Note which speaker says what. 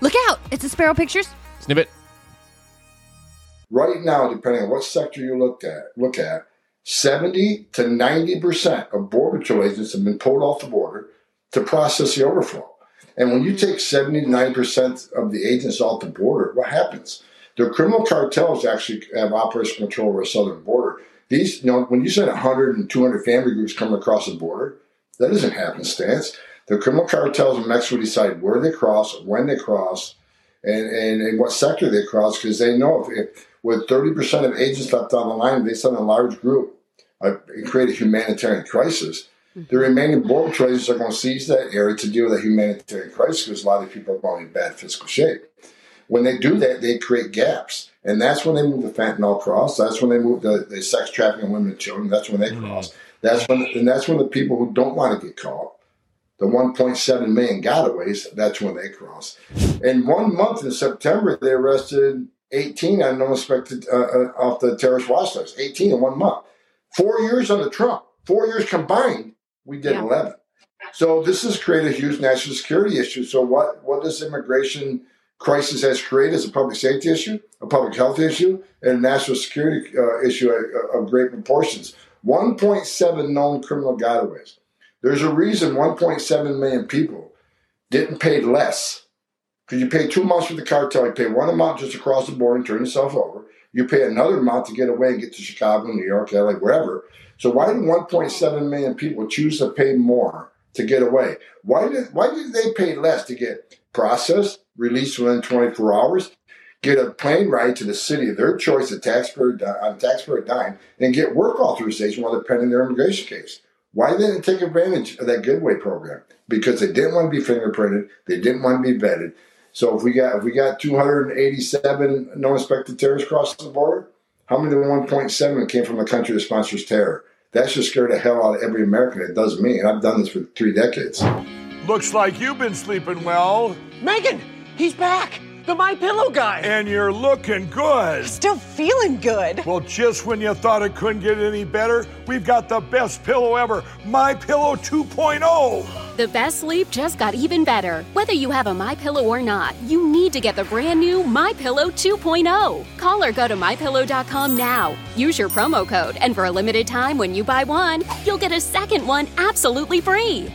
Speaker 1: Look out! It's a Spero Pictures.
Speaker 2: Snippet.
Speaker 3: Right now, depending on what sector you look at, look at, 70 to 90% of Border Patrol agents have been pulled off the border to process the overflow. And when you hmm. take 70 to 90% of the agents off the border, what happens? The criminal cartels actually have operational control over the southern border. These, you know, when you send 100 and 200 family groups coming across the border, that isn't happen, happenstance. The criminal cartels in Mexico decide where they cross, when they cross, and, and, and what sector they cross, because they know if, if with 30% of agents left on the line, they send a large group uh, and create a humanitarian crisis. The remaining border patrol agents are going to seize that area to deal with a humanitarian crisis because a lot of people are going in bad fiscal shape. When they do that, they create gaps. And that's when they move the fentanyl across. That's when they move the, the sex trafficking women and children. That's when they cross. That's when, and that's when the people who don't want to get caught, the 1.7 million gotaways, that's when they cross. In one month in September, they arrested 18 unsuspected uh, uh, off the terrorist watch list. 18 in one month. Four years under Trump, four years combined, we did
Speaker 1: Yeah.
Speaker 3: 11. So this has created a huge national security issue. So what what this immigration crisis has created is a public safety issue, a public health issue, and a national security uh, issue of, of great proportions. 1.7 known criminal gotaways. There's a reason 1.7 million people didn't pay less. Because you pay two months for the cartel, you pay one amount just across the border and turn yourself over. You pay another amount to get away and get to Chicago, New York, LA, wherever. So why did 1.7 million people choose to pay more to get away? Why did why did they pay less to get processed, released within 24 hours, get a plane ride to the city of their choice, a taxpayer on taxpayer dime, and get work authorization while they're pending their immigration case? Why didn't they take advantage of that Goodway program? Because they didn't want to be fingerprinted, they didn't want to be vetted. So if we got if we got 287 no inspected terrorists across the border, how many of the 1.7 came from a country that sponsors terror? That should scare the hell out of every American. It does me, and I've done this for three decades.
Speaker 4: Looks like you've been sleeping well,
Speaker 5: Megan, he's back. The My Pillow guy.
Speaker 4: and you're looking good.
Speaker 6: Still feeling good.
Speaker 4: Well, just when you thought it couldn't get any better, we've got the best pillow ever, My Pillow 2.0.
Speaker 7: The best sleep just got even better. Whether you have a My Pillow or not, you need to get the brand new My Pillow 2.0. Call or go to mypillow.com now. Use your promo code, and for a limited time, when you buy one, you'll get a second one absolutely free.